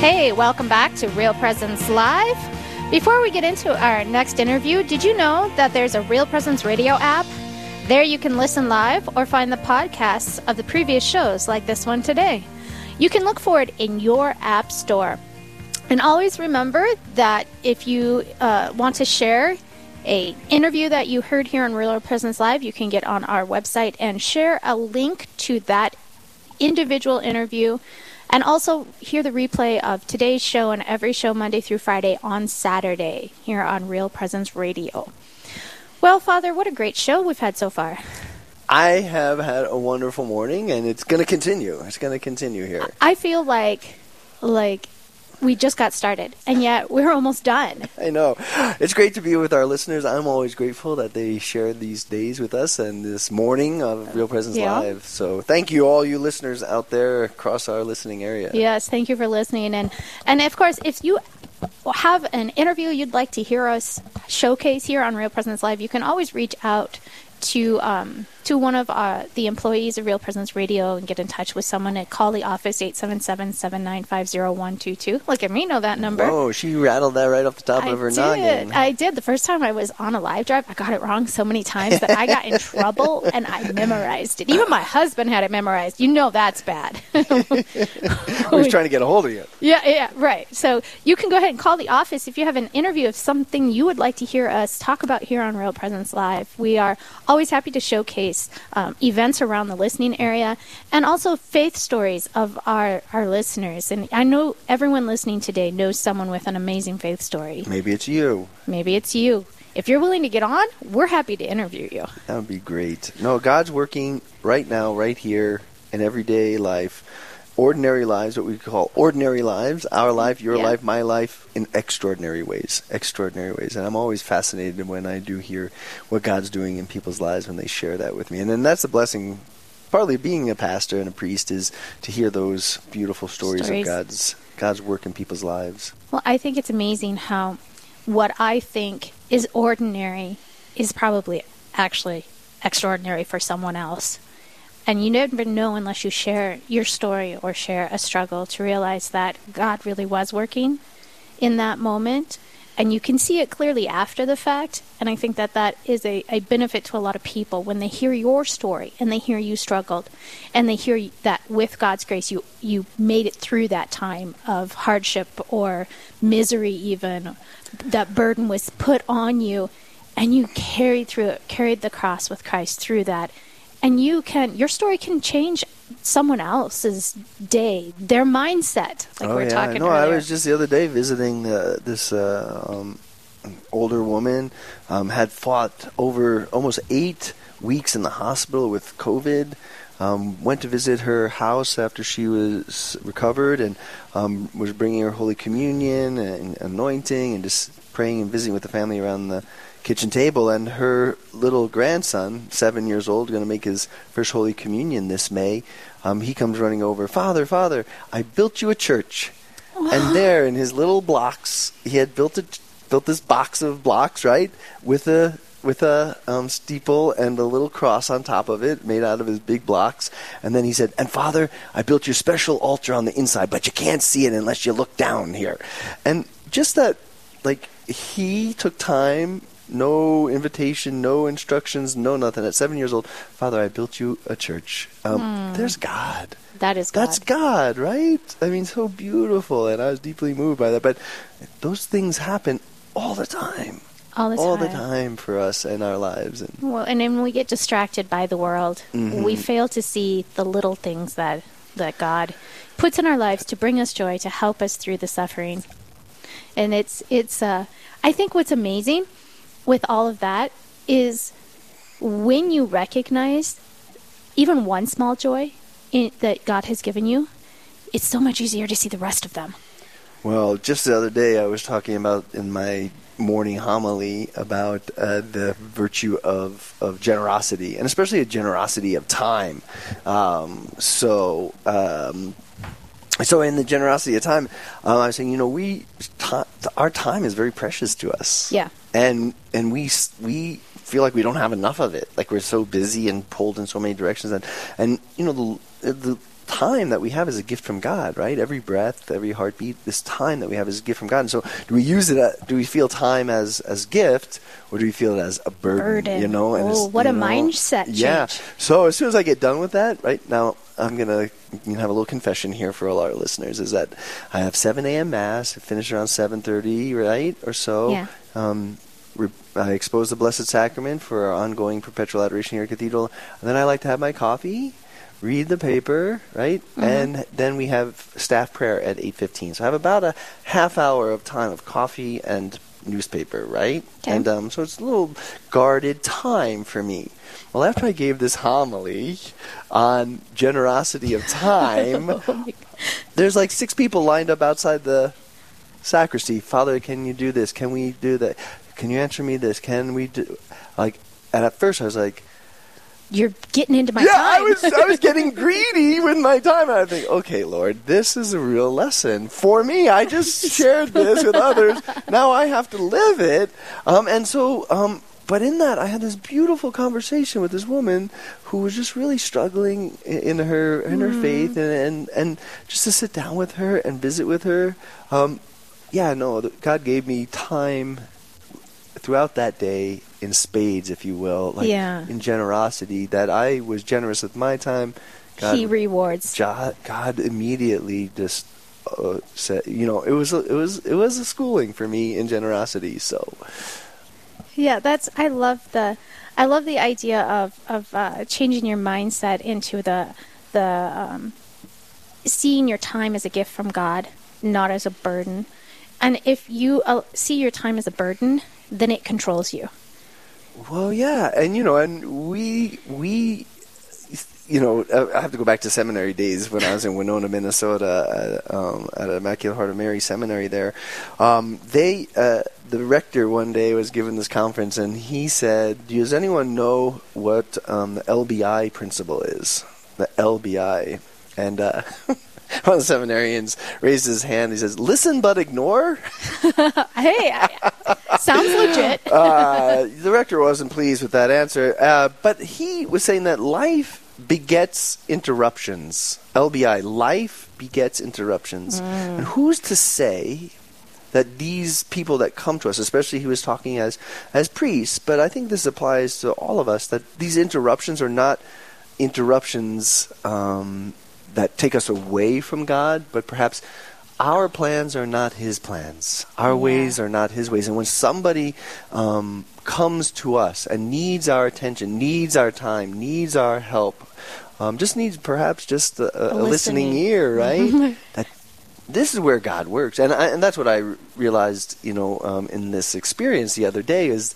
Hey, welcome back to Real Presence Live. Before we get into our next interview, did you know that there's a Real Presence radio app? There you can listen live or find the podcasts of the previous shows like this one today. You can look for it in your app store. And always remember that if you uh, want to share a interview that you heard here on Real Presence Live, you can get on our website and share a link to that individual interview and also hear the replay of today's show and every show Monday through Friday on Saturday here on Real Presence Radio. Well, Father, what a great show we've had so far. I have had a wonderful morning, and it's going to continue. It's going to continue here. I feel like, like we just got started, and yet we're almost done. I know. It's great to be with our listeners. I'm always grateful that they share these days with us and this morning of Real Presence Yeah. Live. So thank you, all you listeners out there across our listening area. Yes, thank you for listening, and and of course, if you have an interview you'd like to hear us showcase here on Real Presence Live, you can always reach out to um, to one of uh, the employees of Real Presence Radio and get in touch with someone and call the office 877-795-0122. Look at me know that number. Oh, she rattled that right off the top I of her did. noggin. I did. The first time I was on a live drive, I got it wrong so many times that I got in trouble and I memorized it. Even my husband had it memorized. You know that's bad. I was trying to get a hold of you. Yeah, yeah, right. So you can go ahead and call the office if you have an interview of something you would like to hear us talk about here on Real Presence Live. We are always happy to showcase um, events around the listening area and also faith stories of our, our listeners. And I know everyone listening today knows someone with an amazing faith story. Maybe it's you. Maybe it's you. If you're willing to get on, we're happy to interview you. That would be great. No, God's working right now, right here, in everyday life. Ordinary lives, what we call ordinary lives, our life, your Yeah. life, my life, in extraordinary ways. Extraordinary ways. And I'm always fascinated when I do hear what God's doing in people's lives when they share that with me. And then that's the blessing, partly being a pastor and a priest, is to hear those beautiful stories, Stories. of God's God's work in people's lives. Well, I think it's amazing how what I think is ordinary is probably actually extraordinary for someone else. And you never know unless you share your story or share a struggle to realize that God really was working in that moment. And you can see it clearly after the fact. And I think that that is a, a benefit to a lot of people when they hear your story and they hear you struggled and they hear that with God's grace you, you made it through that time of hardship or misery, even. That burden was put on you and you carried through it, carried the cross with Christ through that. And you can, your story can change someone else's day, their mindset, like oh we we're yeah, talking no, I was just the other day visiting uh, this uh, um, older woman. Um, had fought over almost eight weeks in the hospital with COVID. Um, went to visit her house after she was recovered, and um, was bringing her Holy Communion and anointing, and just praying and visiting with the family around the kitchen table. And her little grandson, seven years old, going to make his first Holy Communion this May. Um, he comes running over, Father, Father, I built you a church. And there, in his little blocks, he had built a built this box of blocks, right, with a with a um, steeple and a little cross on top of it, made out of his big blocks. And then he said, "And Father, I built your special altar on the inside, but you can't see it unless you look down here." And just that, like he took time. No invitation, no instructions, no nothing. At seven years old, Father, I built you a church. Um, There's God. that is God. That's God, right? I mean, so beautiful, and I was deeply moved by that. But those things happen all the time, all the time. all the time for us in our lives. And Well, and then we get distracted by the world, Mm-hmm. we fail to see the little things that that God puts in our lives to bring us joy, to help us through the suffering. And it's it's uh, I think what's amazing with all of that is when you recognize even one small joy in, that God has given you, it's so much easier to see the rest of them. well, just the other day, I was talking about in my morning homily about uh, the virtue of, of generosity, and especially a generosity of time. Um, so. Um, so in the generosity of time, um, I was saying, you know, we our time is very precious to us. Yeah. and and we we feel like we don't have enough of it. Like we're so busy and pulled in so many directions, and and you know the the time that we have is a gift from God, right? Every breath, every heartbeat, this time that we have is a gift from God. And so, do we use it? uh do we feel time as as gift, or do we feel it as a burden? Burden. You know, and Oh, what a know, mindset Yeah. So as soon as I get done with that, right now, I'm gonna you know, have a little confession here for all our listeners. Is that I have 7 a.m. mass, finish around 7:30, right, or so. Yeah. Um, re- I expose the Blessed Sacrament for our ongoing perpetual adoration here at Cathedral, and then I like to have my coffee, read the paper, right, Mm-hmm. and then we have staff prayer at 8:15. So I have about a half hour of time of coffee and newspaper, right? Okay. And um, so it's a little guarded time for me. Well, after I gave this homily on generosity of time, Oh there's like six people lined up outside the sacristy. Father, can you do this? Can we do that? Can you answer me this? Can we do like? And at first, I was like, You're getting into my yeah, time. I was I was getting greedy with my time. I think, okay, Lord, this is a real lesson for me. I just shared this with others. Now I have to live it. Um, and so, um, but in that, I had this beautiful conversation with this woman who was just really struggling in her in her faith, and, and and just to sit down with her and visit with her. Um, yeah, no, God gave me time throughout that day in spades, if you will, like Yeah. in generosity. That I was generous with my time. God, he rewards. God, God immediately just uh, said, you know, it was a, it was it was a schooling for me in generosity. So Yeah, that's. I love the. I love the idea of of uh, changing your mindset into the the um, seeing your time as a gift from God, not as a burden. And if you uh, see your time as a burden, then it controls you. Well, yeah, and you know, and we we you know, I have to go back to seminary days when I was in Winona, Minnesota, uh, um, at Immaculate Heart of Mary Seminary. There, um, they uh, the rector one day was giving this conference, and he said, "Does anyone know what um, the LBI principle is?" The LBI, and. Uh, One of the seminarians raised his hand. He says, "Listen but ignore." Hey, I, sounds legit. uh, the rector wasn't pleased with that answer, uh, but he was saying that life begets interruptions. LBI, life begets interruptions. And who's to say that these people that come to us, especially he was talking as as priests, but I think this applies to all of us that these interruptions are not interruptions um, that take us away from God, but perhaps our plans are not His plans. Our Yeah. ways are not His ways. And when somebody um, comes to us and needs our attention, needs our time, needs our help, um, just needs perhaps just a, a, A listening listening. ear, right? that this is where God works, and I, and that's what I realized, you know, um, in this experience the other day is,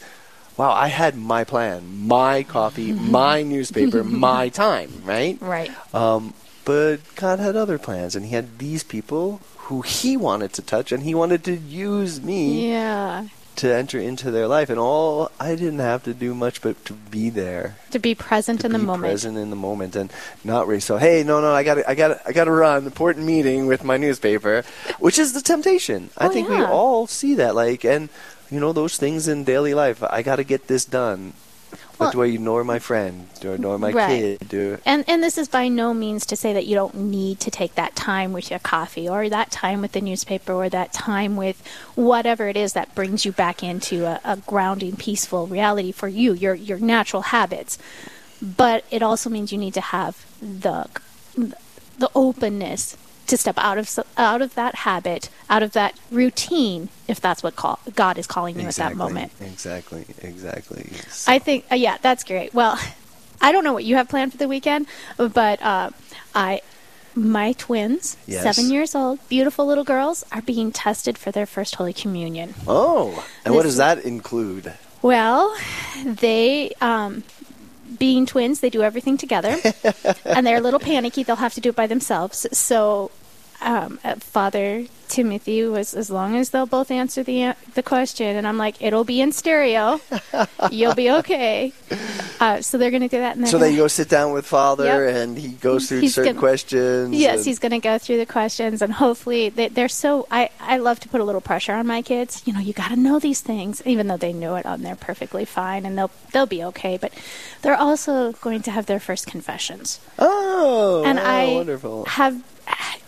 wow, I had my plan, my coffee, my newspaper, my time, right? Right. Um, but God had other plans, and He had these people who He wanted to touch, and He wanted to use me Yeah. to enter into their life, and all I didn't have to do much but to be there, To be present to in the moment. present in the moment, and not really. So, hey, no, no, I got, I got, I got to run important meeting with my newspaper, which is the temptation. I Oh, think we all see that, like, and you know those things in daily life. I got to get this done. Well- but do I ignore my friend? Do I ignore my Right. kid? Do And and this is by no means to say that you don't need to take that time with your coffee or that time with the newspaper or that time with whatever it is that brings you back into a, a grounding, peaceful reality for you, your your natural habits. But it also means you need to have the the openness to step out of out of that habit, out of that routine, if that's what call, God is calling you at that moment. Exactly, exactly. Yes. I think, uh, yeah, that's great. Well, I don't know what you have planned for the weekend, but uh, I, my twins, Yes. seven years old, beautiful little girls, are being tested for their first Holy Communion. oh, and what does that include? Well, they, um, being twins, they do everything together, and they're a little panicky. They'll have to do it by themselves. So, um, uh, Father Timothy was as long as they'll both answer the the question, and I'm like, it'll be in stereo. You'll be okay. Uh, so they're going to do that, So gonna- that you go sit down with Father, Yep. and he goes through He's certain gonna- questions. Yes, and- he's going to go through the questions, and hopefully they, they're so. I I love to put a little pressure on my kids. You know, you got to know these things, even though they know it, and they're perfectly fine, and they'll they'll be okay. But they're also going to have their first confessions. Oh, and wow, I wonderful. have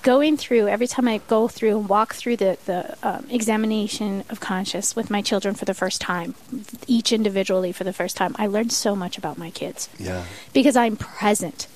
going through every time I go through and walk through the the um, examination of conscious with my children for the first time, each individually for the first time. I learned so much about my kids Yeah. because I'm present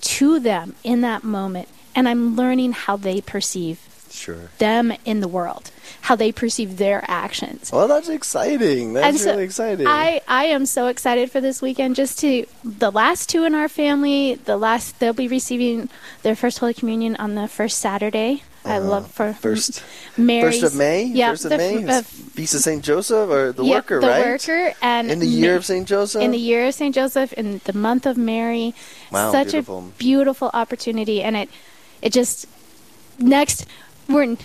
to them in that moment, and I'm learning how they perceive Sure. them in the world, how they perceive their actions. Well, that's exciting. That's so really exciting. I, I am so excited for this weekend. Just to the last two in our family, the last they'll be receiving their first Holy Communion on the first Saturday. I love for first- Mary's, First of May. Yeah, First of the, May. uh, Feast of Saint Joseph, or the yeah, worker, the right? worker, and In the year of Saint Joseph. in the year of Saint Joseph, in the month of Mary. Wow, Such beautiful. a beautiful opportunity, and it it just next we're in-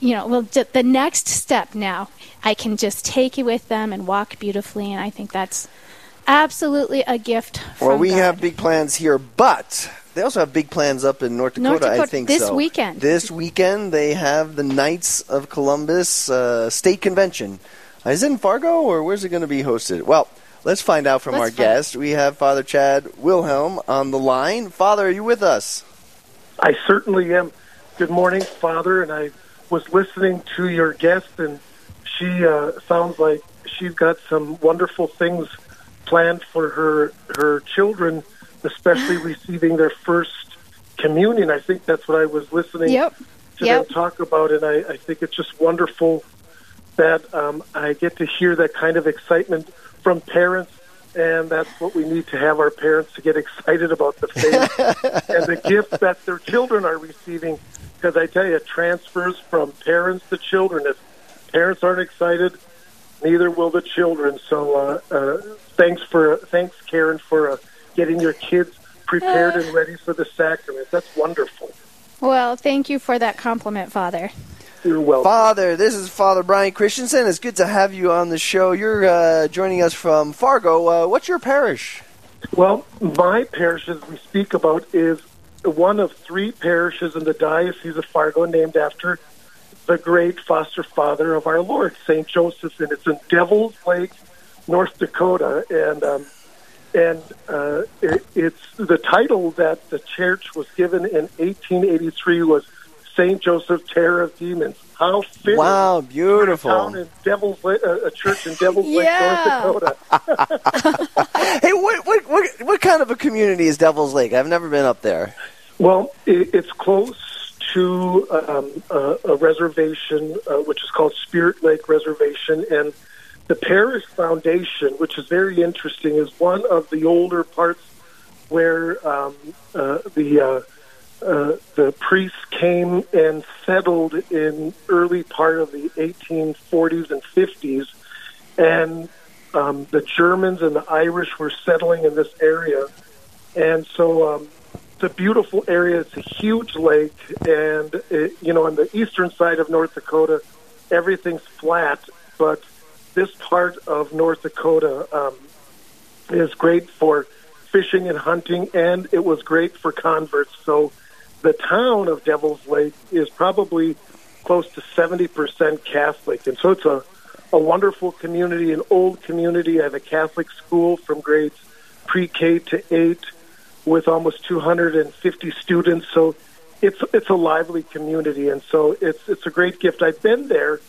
you know well the next step now I can just take it with them and walk beautifully, and I think that's absolutely a gift. From Well, we God. have big plans here, but they also have big plans up in North Dakota. North I think this so. weekend. This weekend they have the Knights of Columbus uh, State Convention. Uh, Is it in Fargo or where's it going to be hosted? Well, let's find out from Let's our find- guest. We have Father Chad Wilhelm on the line. Father, are you with us? I certainly am. Good morning, Father. And I was listening to your guest, and she uh, sounds like she's got some wonderful things planned for her her children, especially receiving their first communion. I think that's what I was listening Yep. to Yep. them talk about, and I, I think it's just wonderful that um, I get to hear that kind of excitement from parents, and that's what we need to have our parents to get excited about the faith and the gift that their children are receiving. Because I tell you, it transfers from parents to children. If parents aren't excited, neither will the children. So, uh, uh, thanks for thanks, Karen, for uh, getting your kids prepared and ready for the sacrament. That's wonderful. Well, thank you for that compliment, Father. You're welcome. Father, this is Father Brian Christensen. It's good to have you on the show. You're uh, joining us from Fargo. Uh, what's your parish? Well, my parish, as we speak about, is one of three parishes in the Diocese of Fargo named after the great foster father of our Lord, St. Joseph, and it's in Devil's Lake, North Dakota. And um, and uh, it, it's the title that the church was given in 1883 was St. Joseph, Terror of Demons. How fitting! Wow, beautiful. Down in Devil's Lake, uh, a church in Devil's Lake, Yeah. North Dakota. Hey, what, what what what kind of a community is Devil's Lake? I've never been up there. Well, it, it's close to um, a, a reservation, uh, which is called Spirit Lake Reservation, and the parish foundation, which is very interesting, is one of the older parts where um, uh, the uh, uh, the priests came and settled in early part of the 1840s and 50s, and um, the Germans and the Irish were settling in this area, and so. Um, it's a beautiful area. It's a huge lake, and it, you know, on the eastern side of North Dakota, everything's flat. But this part of North Dakota um, is great for fishing and hunting, and it was great for converts. So, the town of Devil's Lake is probably close to seventy percent Catholic, and so it's a a wonderful community, an old community. I have a Catholic school from grades pre-K to eight with almost 250 students. So it's it's a lively community, and so it's it's a great gift. I've been there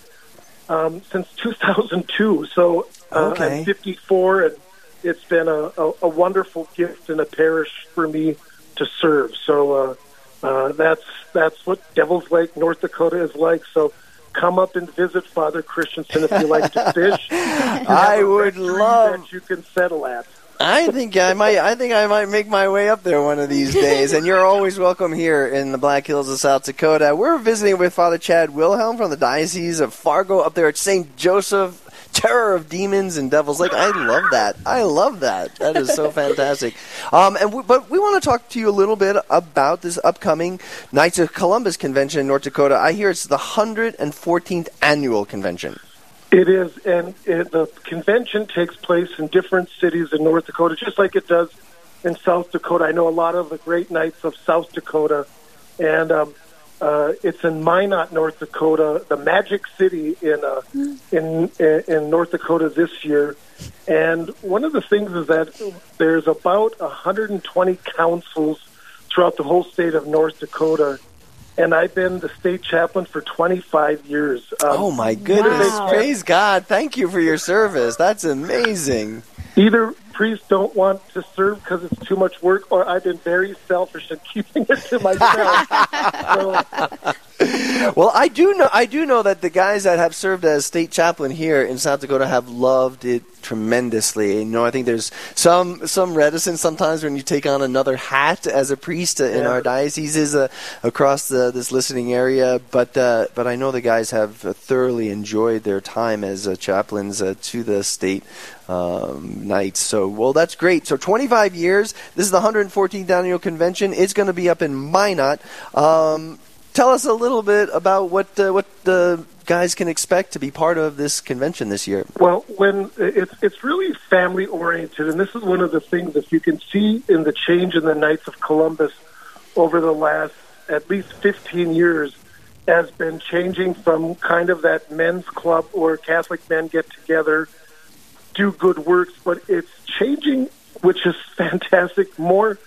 um, since 2002, so uh, Okay. I'm 54, and it's been a, a, a wonderful gift in a parish for me to serve. So uh, uh, that's that's what Devil's Lake, North Dakota, is like. So. Come up and visit Father Christensen if you like to fish. I would love- that you can settle at. I think I might. I think I might make my way up there one of these days. And you're always welcome here in the Black Hills of South Dakota. We're visiting with Father Chad Wilhelm from the Diocese of Fargo up there at St. Joseph. Terror of Demons and Devil's Lake I love that. I love that. That is so fantastic. Um, and we, but we want to talk to you a little bit about this upcoming Knights of Columbus convention in North Dakota. I hear it's the 114th annual convention. It is, and it, the convention takes place in different cities in North Dakota, just like it does in South Dakota. I know a lot of the great knights of South Dakota, and um, uh, it's in Minot, North Dakota, the Magic City in, uh, in in North Dakota this year. And one of the things is that there's about 120 councils throughout the whole state of North Dakota. And I've been the state chaplain for 25 years. Um, oh, my goodness. Wow. Praise God. Thank you for your service. That's amazing. Either priests don't want to serve because it's too much work, or I've been very selfish in keeping it to myself. so, well, I do know I do know that the guys that have served as state chaplain here in South Dakota have loved it tremendously. You know, I think there's some some reticence sometimes when you take on another hat as a priest in Yeah. our dioceses uh, across the, this listening area. But uh, but I know the guys have thoroughly enjoyed their time as uh, chaplains uh, to the state um, knights. So well, that's great. So 25 years. This is the 114th annual convention. It's going to be up in Minot. Um, tell us a little bit about what uh, what the guys can expect to be part of this convention this year. Well, when it's it's really family oriented, and this is one of the things that you can see in the change in the Knights of Columbus over the last at least 15 years has been changing from kind of that men's club or Catholic men get together, do good works, but it's changing, which is fantastic, more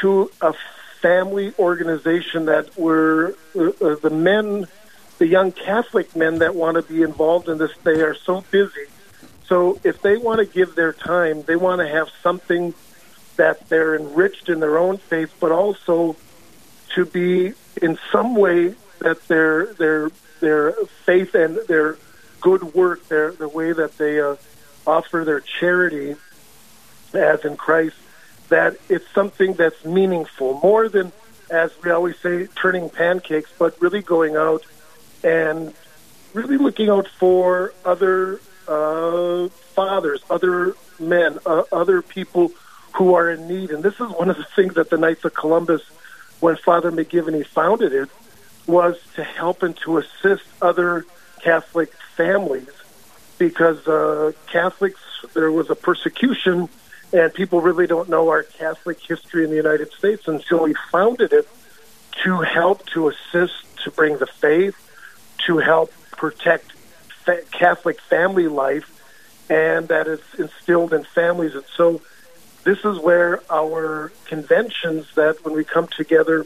to a family organization that were uh, uh, the men the young Catholic men that want to be involved in this, they are so busy. So if they want to give their time, they want to have something that they're enriched in their own faith, but also to be in some way that their their their faith and their good work, their the way that they uh, offer their charity, as in Christ, that it's something that's meaningful more than, as we always say, turning pancakes, but really going out and really looking out for other uh, fathers, other men, uh, other people who are in need. And this is one of the things that the Knights of Columbus, when Father McGivney founded it, was to help and to assist other Catholic families because uh, Catholics, there was a persecution, and people really don't know our Catholic history in the United States. And so we founded it to help, to assist, to bring the faith, to help protect fa- Catholic family life, and that is instilled in families. And so, this is where our conventions that when we come together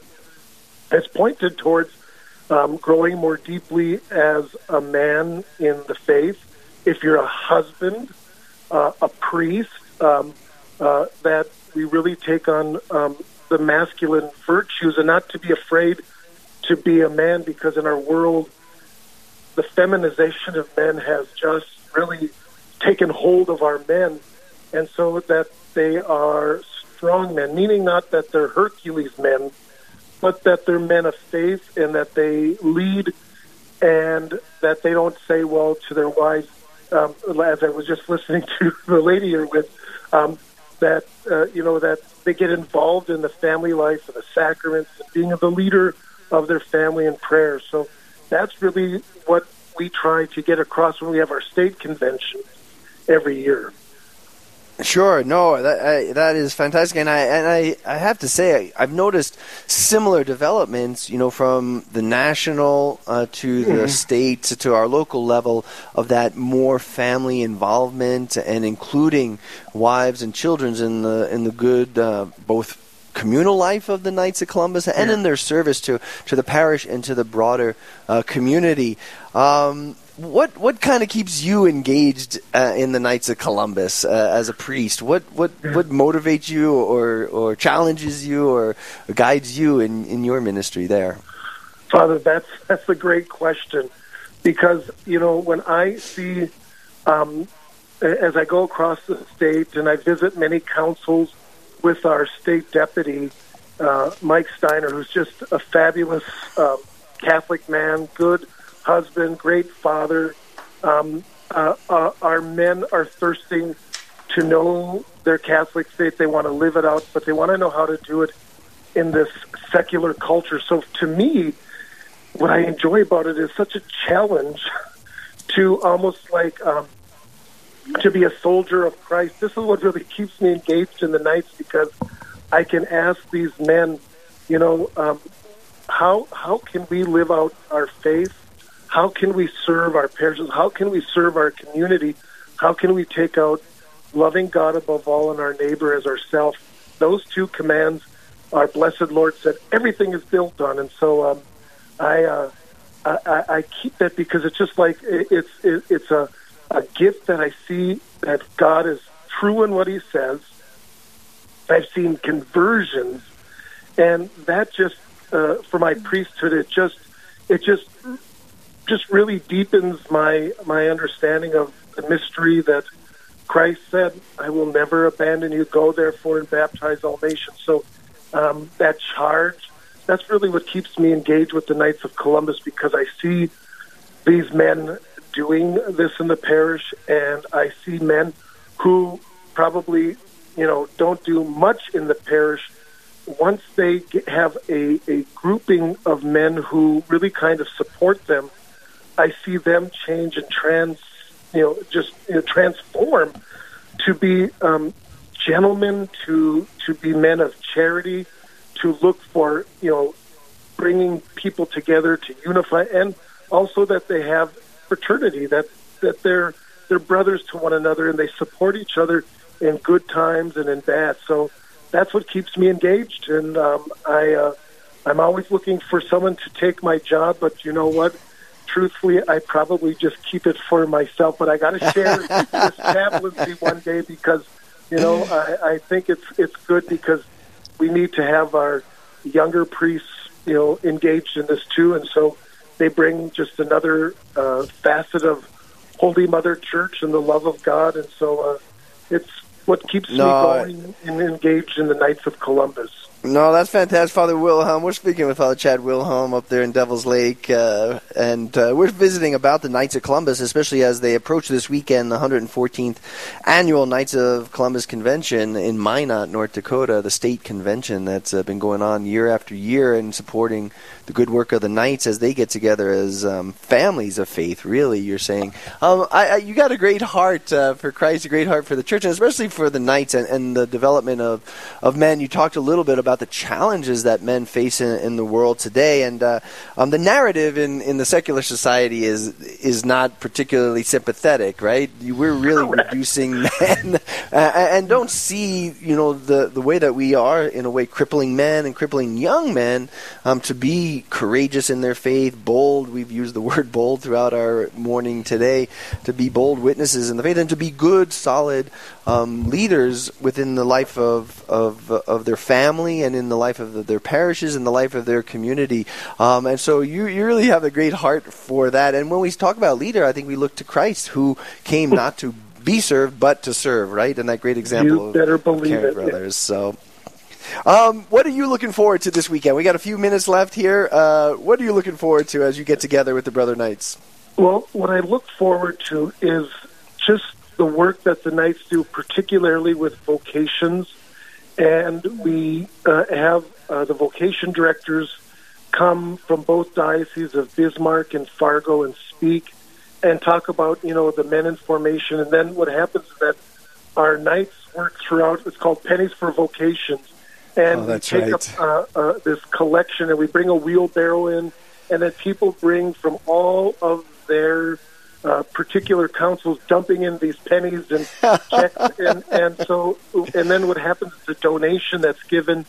has pointed towards um, growing more deeply as a man in the faith. If you're a husband, uh, a priest, um, uh, that we really take on um, the masculine virtues and not to be afraid to be a man because in our world, the feminization of men has just really taken hold of our men, and so that they are strong men, meaning not that they're Hercules men, but that they're men of faith and that they lead and that they don't say, well, to their wives, um, as I was just listening to the lady here with, um, that, uh, you know, that they get involved in the family life and the sacraments and being the leader of their family in prayer. So that's really what we try to get across when we have our state convention every year. Sure, no, that I, that is fantastic, and I and I, I have to say I, I've noticed similar developments, you know, from the national uh, to the state to, our local level of that more family involvement and including wives and children's in the in the good uh, both communal life of the Knights of Columbus and in their service to to the parish and to the broader uh, community. Um, what what kind of keeps you engaged uh, in the Knights of Columbus uh, as a priest? What what what motivates you or or challenges you or guides you in, in your ministry there? Father, that's that's a great question because you know when I see um, as I go across the state and I visit many councils with our state deputy uh, Mike Steiner, who's just a fabulous um, Catholic man, good husband, great father. Um, uh, uh, our men are thirsting to know their Catholic faith. They want to live it out, but they want to know how to do it in this secular culture. So to me, what I enjoy about it is such a challenge to almost like um, to be a soldier of Christ. This is what really keeps me engaged in the Knights because I can ask these men, you know, um, how how can we live out our faith? How can we serve our parishes? How can we serve our community? How can we take out loving God above all and our neighbor as ourself? Those two commands our blessed Lord said everything is built on. And so um, I, uh, I I keep that because it's just like it's it's a a gift that I see that God is true in what He says. I've seen conversions, and that just uh, for my priesthood, it just it just just really deepens my my understanding of the mystery that Christ said, "I will never abandon you. Go therefore and baptize all nations." So um, that charge, that's really what keeps me engaged with the Knights of Columbus because I see these men doing this in the parish, and I see men who probably, you know, don't do much in the parish. Once they have a, a grouping of men who really kind of support them, I see them change and trans, you know, just you know, transform to be um, gentlemen, to to be men of charity, to look for you know bringing people together to unify, and also that they have fraternity, that that they're they're brothers to one another and they support each other in good times and in bad. So that's what keeps me engaged, and um, I uh, I'm always looking for someone to take my job. But you know what? Truthfully, I probably just keep it for myself. But I got to share this chaplaincy one day because you know I, I think it's it's good because we need to have our younger priests you know engaged in this too, and so they bring just another uh, facet of Holy Mother Church and the love of God, and so uh, it's what keeps no, me going and engaged in the Knights of Columbus. No, that's fantastic, Father Wilhelm. We're speaking with Father Chad Wilhelm up there in Devil's Lake, uh, and uh, we're visiting about the Knights of Columbus, especially as they approach this weekend, the 114th annual Knights of Columbus convention in Minot, North Dakota, the state convention that's uh, been going on year after year and supporting the good work of the Knights as they get together as um, families of faith. Really, you're saying um, I, I, you got a great heart uh, for Christ, a great heart for the church, and especially for the Knights and, and the development of of men. You talked a little bit about the challenges that men face in, in the world today. And uh, um, the narrative in, in the secular society is is not particularly sympathetic, right? We're really reducing men uh, and don't see, you know, the, the way that we are, in a way, crippling men and crippling young men um, to be courageous in their faith, bold. We've used the word bold throughout our morning today, to be bold witnesses in the faith and to be good, solid um, leaders within the life of, of, of their family and in the life of their parishes and the life of their community. Um, and so you, you really have a great heart for that. And when we talk about leader, I think we look to Christ who came not to be served but to serve, right? And that great example you better of, believe of it, Brothers. So. Um, what are you looking forward to this weekend? We got a few minutes left here. Uh, what are you looking forward to as you get together with the Brother Knights? Well, what I look forward to is just the work that the Knights do, particularly with vocations. And we uh, have uh, the vocation directors come from both dioceses of Bismarck and Fargo and speak and talk about, you know, the men in formation. And then what happens is that our Knights work throughout, it's called Pennies for Vocations. And oh, we take right. up uh, uh, this collection and we bring a wheelbarrow in, and then people bring from all of their uh, particular councils dumping in these pennies and checks, and, and so and then what happens is a donation that's given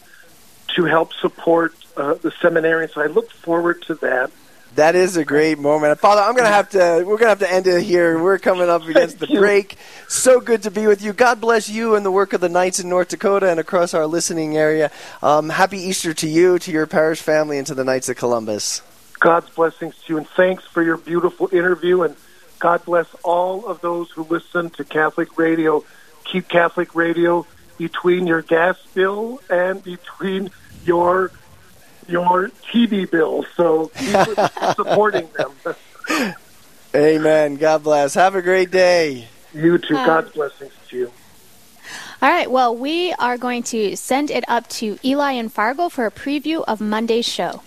to help support uh, the seminarians. So I look forward to that. That is a great moment, Father. I'm gonna have to. We're gonna have to end it here. We're coming up against the break. So good to be with you. God bless you and the work of the Knights in North Dakota and across our listening area. Um, happy Easter to you, to your parish family, and to the Knights of Columbus. God's blessings to you, and thanks for your beautiful interview and God bless all of those who listen to Catholic radio. Keep Catholic radio between your gas bill and between your your TV bill. So keep supporting them. Amen. God bless. Have a great day. You too. God's blessings to you. All right. Well, we are going to send it up to Eli and Fargo for a preview of Monday's show.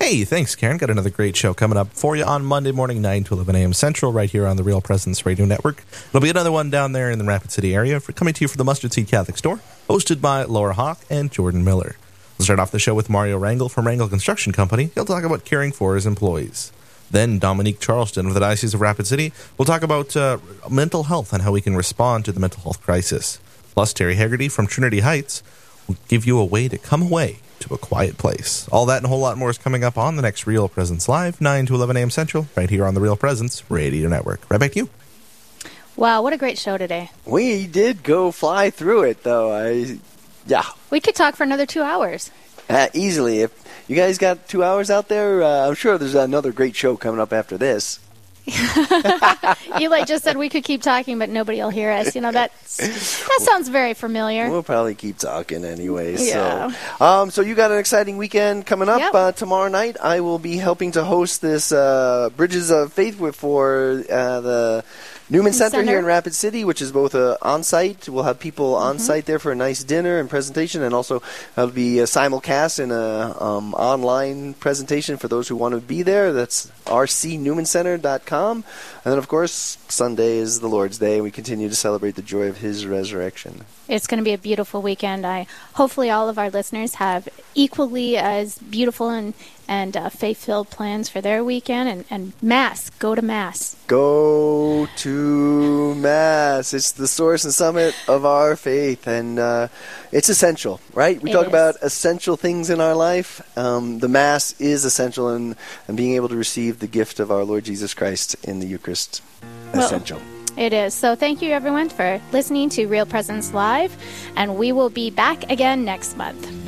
Hey, thanks, Karen. Got another great show coming up for you on Monday morning, 9 to 11 a.m. Central, right here on the Real Presence Radio Network. There'll be another one down there in the Rapid City area for, coming to you from the Mustard Seed Catholic Store, hosted by Laura Hawk and Jordan Miller. We'll start off the show with Mario Rangel from Rangel Construction Company. He'll talk about caring for his employees. Then Dominique Charleston of the Diocese of Rapid City will talk about uh, mental health and how we can respond to the mental health crisis. Plus, Terry Haggerty from Trinity Heights will give you a way to come away to a quiet place. All that and a whole lot more is coming up on the next Real Presence Live, 9 to 11 a.m. Central, right here on the Real Presence Radio Network. Right back to you. Wow, what a great show today. We did go fly through it, though. I, yeah, We could talk for another two hours. uh, easily. If you guys got two hours out there, uh, I'm sure there's another great show coming up after this. Eli just said we could keep talking, but nobody will hear us. You know, that's, that sounds very familiar. We'll probably keep talking anyway. Yeah. So, um, so you got an exciting weekend coming up Yep. uh, tomorrow night. I will be helping to host this uh, Bridges of Faith for uh, the Newman Center, Center. here in Rapid City, which is both uh, on site. We'll have people on Mm-hmm. site there for a nice dinner and presentation, and also it'll be a simulcast and a um, online presentation for those who want to be there. That's rcnewmancenter.com. And then, of course, Sunday is the Lord's Day, and we continue to celebrate the joy of His resurrection. It's going to be a beautiful weekend. I hopefully all of our listeners have equally as beautiful and and uh, faith-filled plans for their weekend. And, and mass, go to mass. Go to Mass. It's the source and summit of our faith, and uh, it's essential, right? We It talk is. about essential things in our life. Um, the Mass is essential, and, and being able to receive the gift of our Lord Jesus Christ in the Eucharist, Well, essential. It is. So thank you everyone for listening to Real Presence Live, and we will be back again next month.